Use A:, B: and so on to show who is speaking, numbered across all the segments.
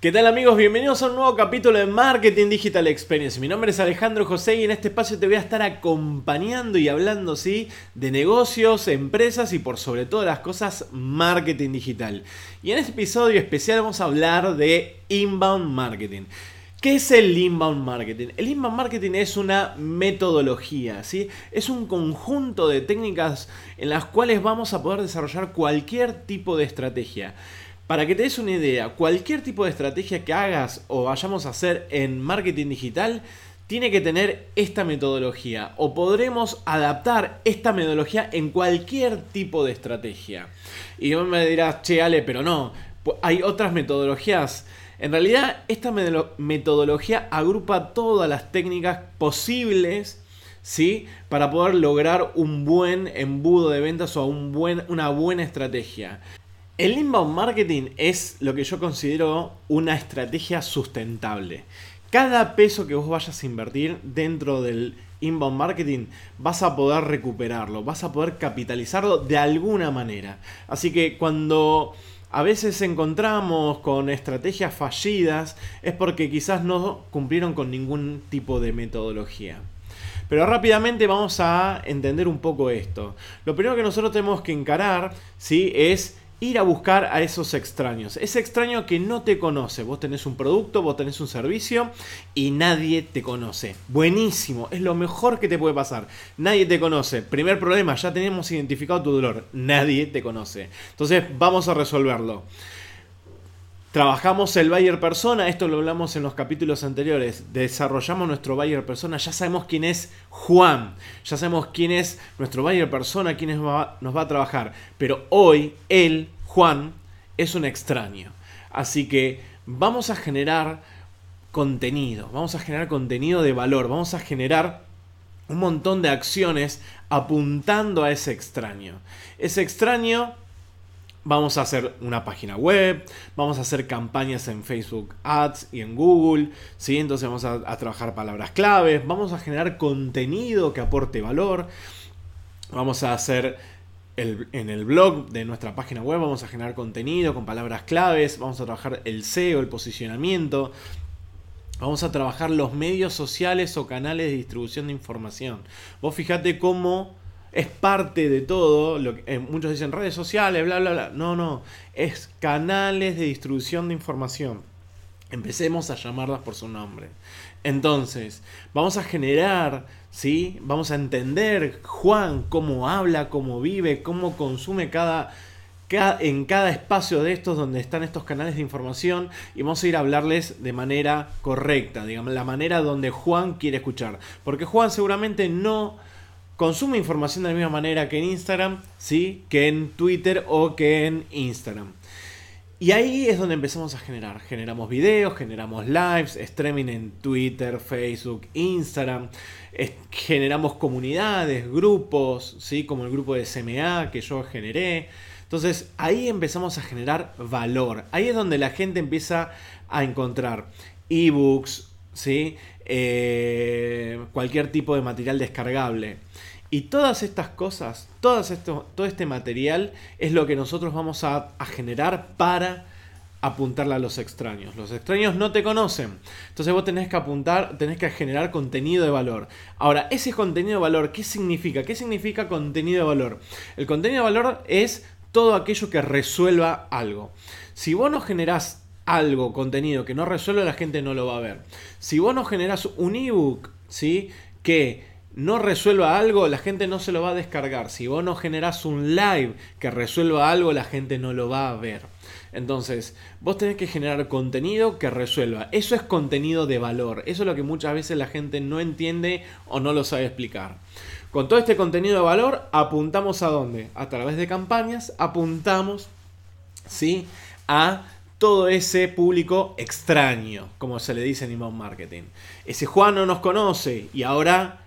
A: ¿Qué tal amigos? Bienvenidos a un nuevo capítulo de Marketing Digital Experience. Mi nombre es Alejandro José y en este espacio te voy a estar acompañando y hablando ¿sí? de negocios, empresas y por sobre todas las cosas marketing digital. Y en este episodio especial vamos a hablar de inbound marketing. ¿Qué es el inbound marketing? El inbound marketing es una metodología, ¿sí? Es un conjunto de técnicas en las cuales vamos a poder desarrollar cualquier tipo de estrategia. Para que te des una idea, cualquier tipo de estrategia que hagas o vayamos a hacer en marketing digital tiene que tener esta metodología o podremos adaptar esta metodología en cualquier tipo de estrategia. Y vos me dirás, che Ale, pero no, hay otras metodologías. En realidad, esta metodología agrupa todas las técnicas posibles ¿sí? para poder lograr un buen embudo de ventas o un buen, una buena estrategia. El inbound marketing es lo que yo considero una estrategia sustentable. Cada peso que vos vayas a invertir dentro del inbound marketing vas a poder recuperarlo, vas a poder capitalizarlo de alguna manera. Así que cuando a veces encontramos con estrategias fallidas es porque quizás no cumplieron con ningún tipo de metodología. Pero rápidamente vamos a entender un poco esto. Lo primero que nosotros tenemos que encarar ¿sí? es ir a buscar a esos extraños. Ese extraño que no te conoce. Vos tenés un producto, vos tenés un servicio y nadie te conoce. Buenísimo, es lo mejor que te puede pasar. Nadie te conoce. Primer problema, ya tenemos identificado tu dolor. Nadie te conoce. Entonces vamos a resolverlo. Trabajamos el buyer persona, esto lo hablamos en los capítulos anteriores. Desarrollamos nuestro buyer persona, ya sabemos quién es Juan, ya sabemos quién es nuestro buyer persona, quién nos va a trabajar. Pero hoy él, Juan, es un extraño. Así que vamos a generar contenido, vamos a generar contenido de valor, vamos a generar un montón de acciones apuntando a ese extraño. Ese extraño Vamos a hacer una página web, vamos a hacer campañas en Facebook Ads y en Google, ¿sí? entonces vamos a, trabajar palabras claves, vamos a generar contenido que aporte valor, vamos a hacer en el blog de nuestra página web, vamos a generar contenido con palabras claves, vamos a trabajar el SEO, el posicionamiento, Vamos a trabajar los medios sociales o canales de distribución de información. Vos fijate cómo es parte de todo. Lo que, eh, muchos dicen redes sociales, bla, bla, bla. No, no. Es canales de distribución de información. Empecemos a llamarlas por su nombre. Entonces, vamos a generar, ¿sí? Vamos a entender Juan cómo habla, cómo vive, cómo consume cada, en cada espacio de estos donde están estos canales de información y vamos a ir a hablarles de manera correcta, digamos, la manera donde Juan quiere escuchar. Porque Juan seguramente no consume información de la misma manera que en Instagram, ¿sí? que en Twitter o que en Instagram. Y ahí es donde empezamos a generar. Generamos videos, generamos lives, streaming en Twitter, Facebook, Instagram. generamos comunidades, grupos, ¿sí? como el grupo de SMA que yo generé. Entonces ahí empezamos a generar valor. Ahí es donde la gente empieza a encontrar ebooks, ¿sí? Eh, cualquier tipo de material descargable. Y todas estas cosas, esto, todo este material es lo que nosotros vamos a, generar para apuntarle a los extraños. Los extraños no te conocen. Entonces vos tenés que apuntar, tenés que generar contenido de valor. Ahora, ese contenido de valor, ¿qué significa? ¿Qué significa contenido de valor? El contenido de valor es todo aquello que resuelva algo. Si vos no generás algo, contenido que no resuelve, la gente no lo va a ver. Si vos no generás un ebook, ¿sí? Que no resuelva algo, la gente no se lo va a descargar. Si vos no generás un live que resuelva algo, la gente no lo va a ver. Entonces, vos tenés que generar contenido que resuelva. Eso es contenido de valor. Eso es lo que muchas veces la gente no entiende o no lo sabe explicar. Con todo este contenido de valor, apuntamos a dónde? A través de campañas, apuntamos ¿sí? a todo ese público extraño, como se le dice en inbound marketing. Ese Juan no nos conoce y ahora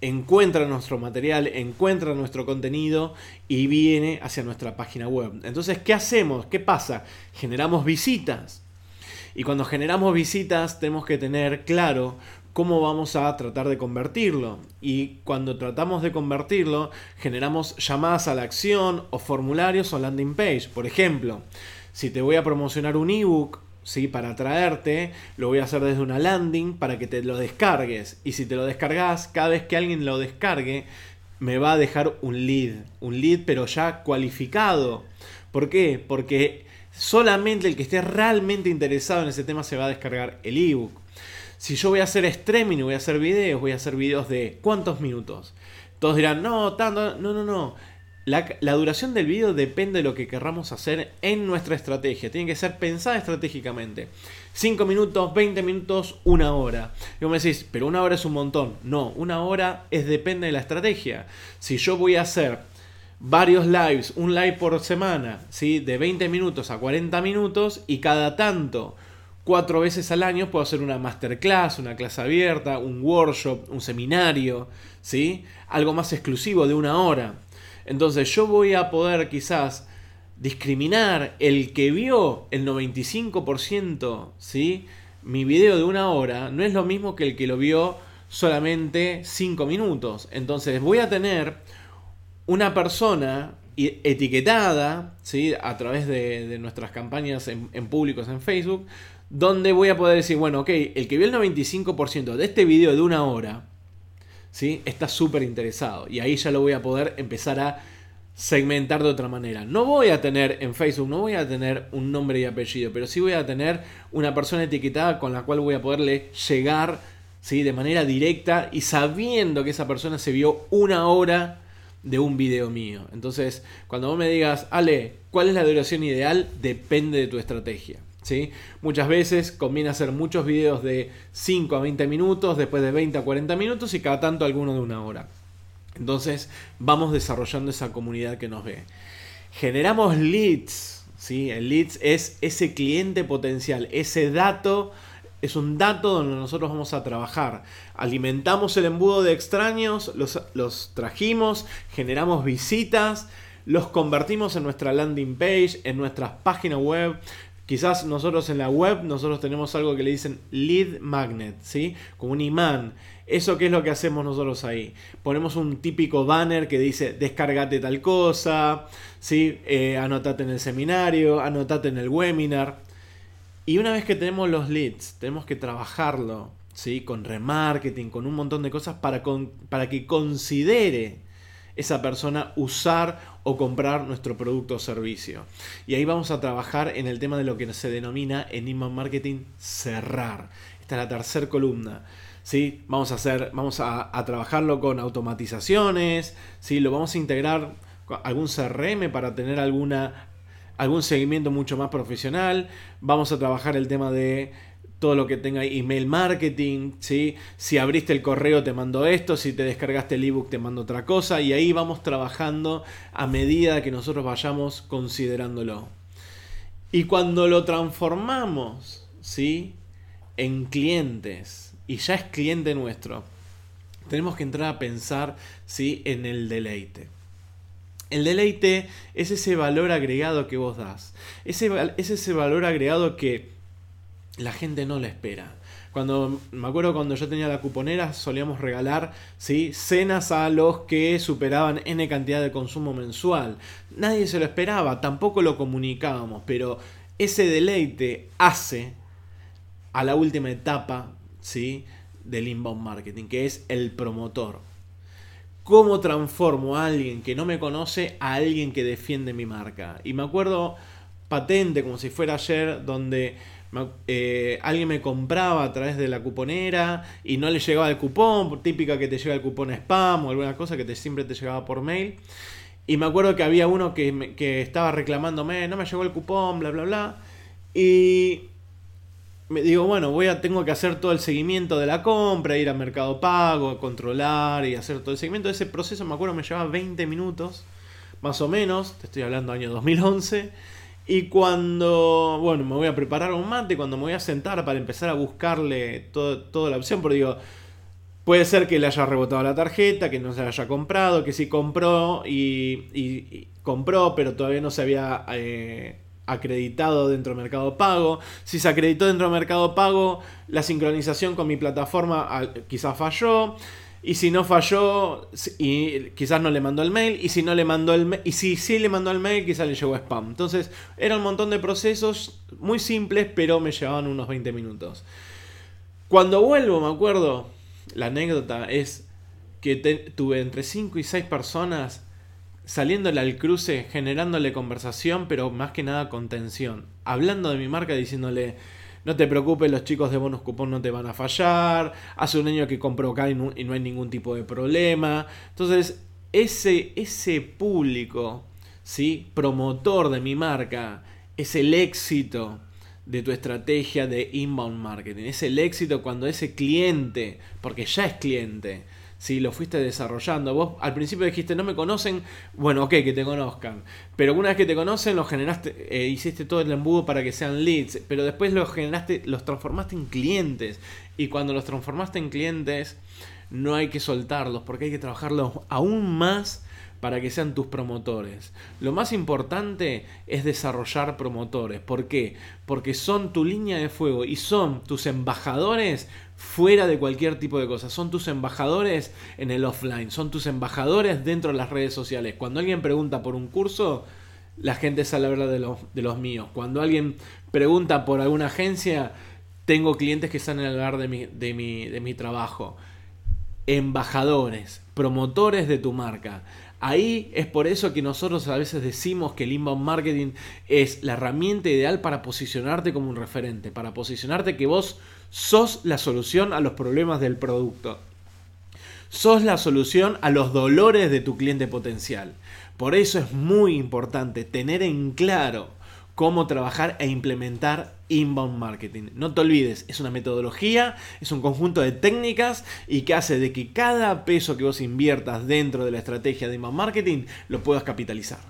A: encuentra nuestro material, encuentra nuestro contenido y viene hacia nuestra página web. Entonces, ¿qué hacemos? ¿Qué pasa? Generamos visitas. Y cuando generamos visitas tenemos que tener claro cómo vamos a tratar de convertirlo. Y cuando tratamos de convertirlo, generamos llamadas a la acción o formularios o landing page. Por ejemplo, si te voy a promocionar un ebook, ¿sí? para traerte, lo voy a hacer desde una landing para que te lo descargues. Y si te lo descargas, cada vez que alguien lo descargue, me va a dejar un lead. Un lead pero ya cualificado. ¿Por qué? Porque solamente el que esté realmente interesado en ese tema se va a descargar el ebook. Si yo voy a hacer streaming, voy a hacer videos, voy a hacer videos de cuántos minutos. Todos dirán, no, tanto, no, no, no. La, duración del video depende de lo que querramos hacer en nuestra estrategia. Tiene que ser pensada estratégicamente. 5 minutos, 20 minutos, una hora. Y vos me decís, pero una hora es un montón. No, una hora es depende de la estrategia. Si yo voy a hacer varios lives, un live por semana, ¿sí? de 20 minutos a 40 minutos y cada tanto, cuatro veces al año, puedo hacer una masterclass, una clase abierta, un workshop, un seminario, ¿sí? algo más exclusivo de una hora. Entonces yo voy a poder quizás discriminar el que vio el 95%, ¿sí? Mi video de una hora no es lo mismo que el que lo vio solamente 5 minutos. Entonces voy a tener una persona etiquetada, ¿sí? A través de, nuestras campañas en, públicos en Facebook, donde voy a poder decir, bueno, ok, el que vio el 95% de este video de una hora, ¿sí? está súper interesado. Y ahí ya lo voy a poder empezar a segmentar de otra manera. No voy a tener en Facebook, no voy a tener un nombre y apellido, pero sí voy a tener una persona etiquetada con la cual voy a poderle llegar ¿sí? de manera directa y sabiendo que esa persona se vio una hora de un video mío. Entonces, cuando vos me digas, Ale, ¿cuál es la duración ideal? Depende de tu estrategia. ¿Sí? Muchas veces conviene hacer muchos videos de 5 a 20 minutos, después de 20 a 40 minutos y cada tanto alguno de una hora. Entonces vamos desarrollando esa comunidad que nos ve. Generamos leads. ¿sí? El leads es ese cliente potencial, ese dato es un dato donde nosotros vamos a trabajar. Alimentamos el embudo de extraños, los, los, trajimos, generamos visitas, los convertimos en nuestra landing page, en nuestras páginas web, Quizás nosotros en la web, nosotros tenemos algo que le dicen lead magnet, ¿sí? Como un imán. ¿Eso qué es lo que hacemos nosotros ahí? Ponemos un típico banner que dice descargate tal cosa, ¿sí? Eh, anotate en el seminario, anotate en el webinar. Y una vez que tenemos los leads, tenemos que trabajarlo, ¿sí? Con remarketing, con un montón de cosas para, para que considere esa persona usar o comprar nuestro producto o servicio. Y ahí vamos a trabajar en el tema de lo que se denomina en inbound marketing cerrar. Esta es la tercera columna. ¿sí? Vamos, a, hacer, vamos a, trabajarlo con automatizaciones, ¿sí? lo vamos a integrar con algún CRM para tener alguna, algún seguimiento mucho más profesional. Vamos a trabajar el tema de todo lo que tenga email marketing, ¿sí? si abriste el correo te mando esto, si te descargaste el ebook te mando otra cosa y ahí vamos trabajando a medida que nosotros vayamos considerándolo. Y cuando lo transformamos ¿sí? en clientes y ya es cliente nuestro, tenemos que entrar a pensar ¿sí? en el deleite. El deleite es ese valor agregado que vos das. Ese, es ese valor agregado que la gente no la espera. Cuando me acuerdo cuando yo tenía la cuponera solíamos regalar ¿sí? cenas a los que superaban n cantidad de consumo mensual. Nadie se lo esperaba, tampoco lo comunicábamos, pero ese deleite hace a la última etapa ¿sí? del inbound marketing, que es el promotor. ¿Cómo transformo a alguien que no me conoce a alguien que defiende mi marca? Y me acuerdo patente, como si fuera ayer, donde eh, alguien me compraba a través de la cuponera y no le llegaba el cupón, típica que te llega el cupón spam o alguna cosa que te, siempre te llegaba por mail. Y me acuerdo que había uno que, estaba reclamándome, no me llegó el cupón, bla, bla, bla. Y me digo, bueno, voy a, tengo que hacer todo el seguimiento de la compra, ir a Mercado Pago, controlar y hacer todo el seguimiento. Ese proceso, me acuerdo, me llevaba 20 minutos, más o menos, te estoy hablando año 2011. Y cuando, bueno, me voy a preparar un mate, cuando me voy a sentar para empezar a buscarle toda la opción, porque digo, puede ser que le haya rebotado la tarjeta, que no se la haya comprado, que sí compró y, compró, pero todavía no se había eh, acreditado dentro de Mercado Pago. Si se acreditó dentro de Mercado Pago, la sincronización con mi plataforma quizás falló. Y si no falló, y quizás no le mandó el mail, y si no le mandó el mail, y si sí le mandó el mail, quizás le llegó spam. Entonces, era un montón de procesos muy simples, pero me llevaban unos 20 minutos. Cuando vuelvo, me acuerdo, la anécdota es que tuve entre 5 y 6 personas saliéndole al cruce, generándole conversación, pero más que nada contención. Hablando de mi marca, diciéndole, no te preocupes, los chicos de bonus cupón no te van a fallar. Hace un año que compro acá y no, hay ningún tipo de problema. Entonces, ese, ese público, ¿sí? promotor de mi marca, es el éxito de tu estrategia de inbound marketing. Es el éxito cuando ese cliente, porque ya es cliente, si lo fuiste desarrollando. Vos al principio dijiste, no me conocen, bueno, ok, que te conozcan. Pero una vez que te conocen, los generaste, eh, hiciste todo el embudo para que sean leads, pero después los generaste, los transformaste en clientes. Y cuando los transformaste en clientes, no hay que soltarlos, porque hay que trabajarlos aún más para que sean tus promotores. Lo más importante es desarrollar promotores. ¿Por qué? Porque son tu línea de fuego y son tus embajadores fuera de cualquier tipo de cosa. Son tus embajadores en el offline, son tus embajadores dentro de las redes sociales. Cuando alguien pregunta por un curso, la gente sale a hablar de los, de los míos. Cuando alguien pregunta por alguna agencia, tengo clientes que están en el lugar de mi, de mi, de mi trabajo. Embajadores, promotores de tu marca. Ahí es por eso que nosotros a veces decimos que el inbound marketing es la herramienta ideal para posicionarte como un referente, para posicionarte que vos sos la solución a los problemas del producto. Sos la solución a los dolores de tu cliente potencial. Por eso es muy importante tener en claro cómo trabajar e implementar inbound marketing. No te olvides, es una metodología, es un conjunto de técnicas y que hace de que cada peso que vos inviertas dentro de la estrategia de inbound marketing lo puedas capitalizar.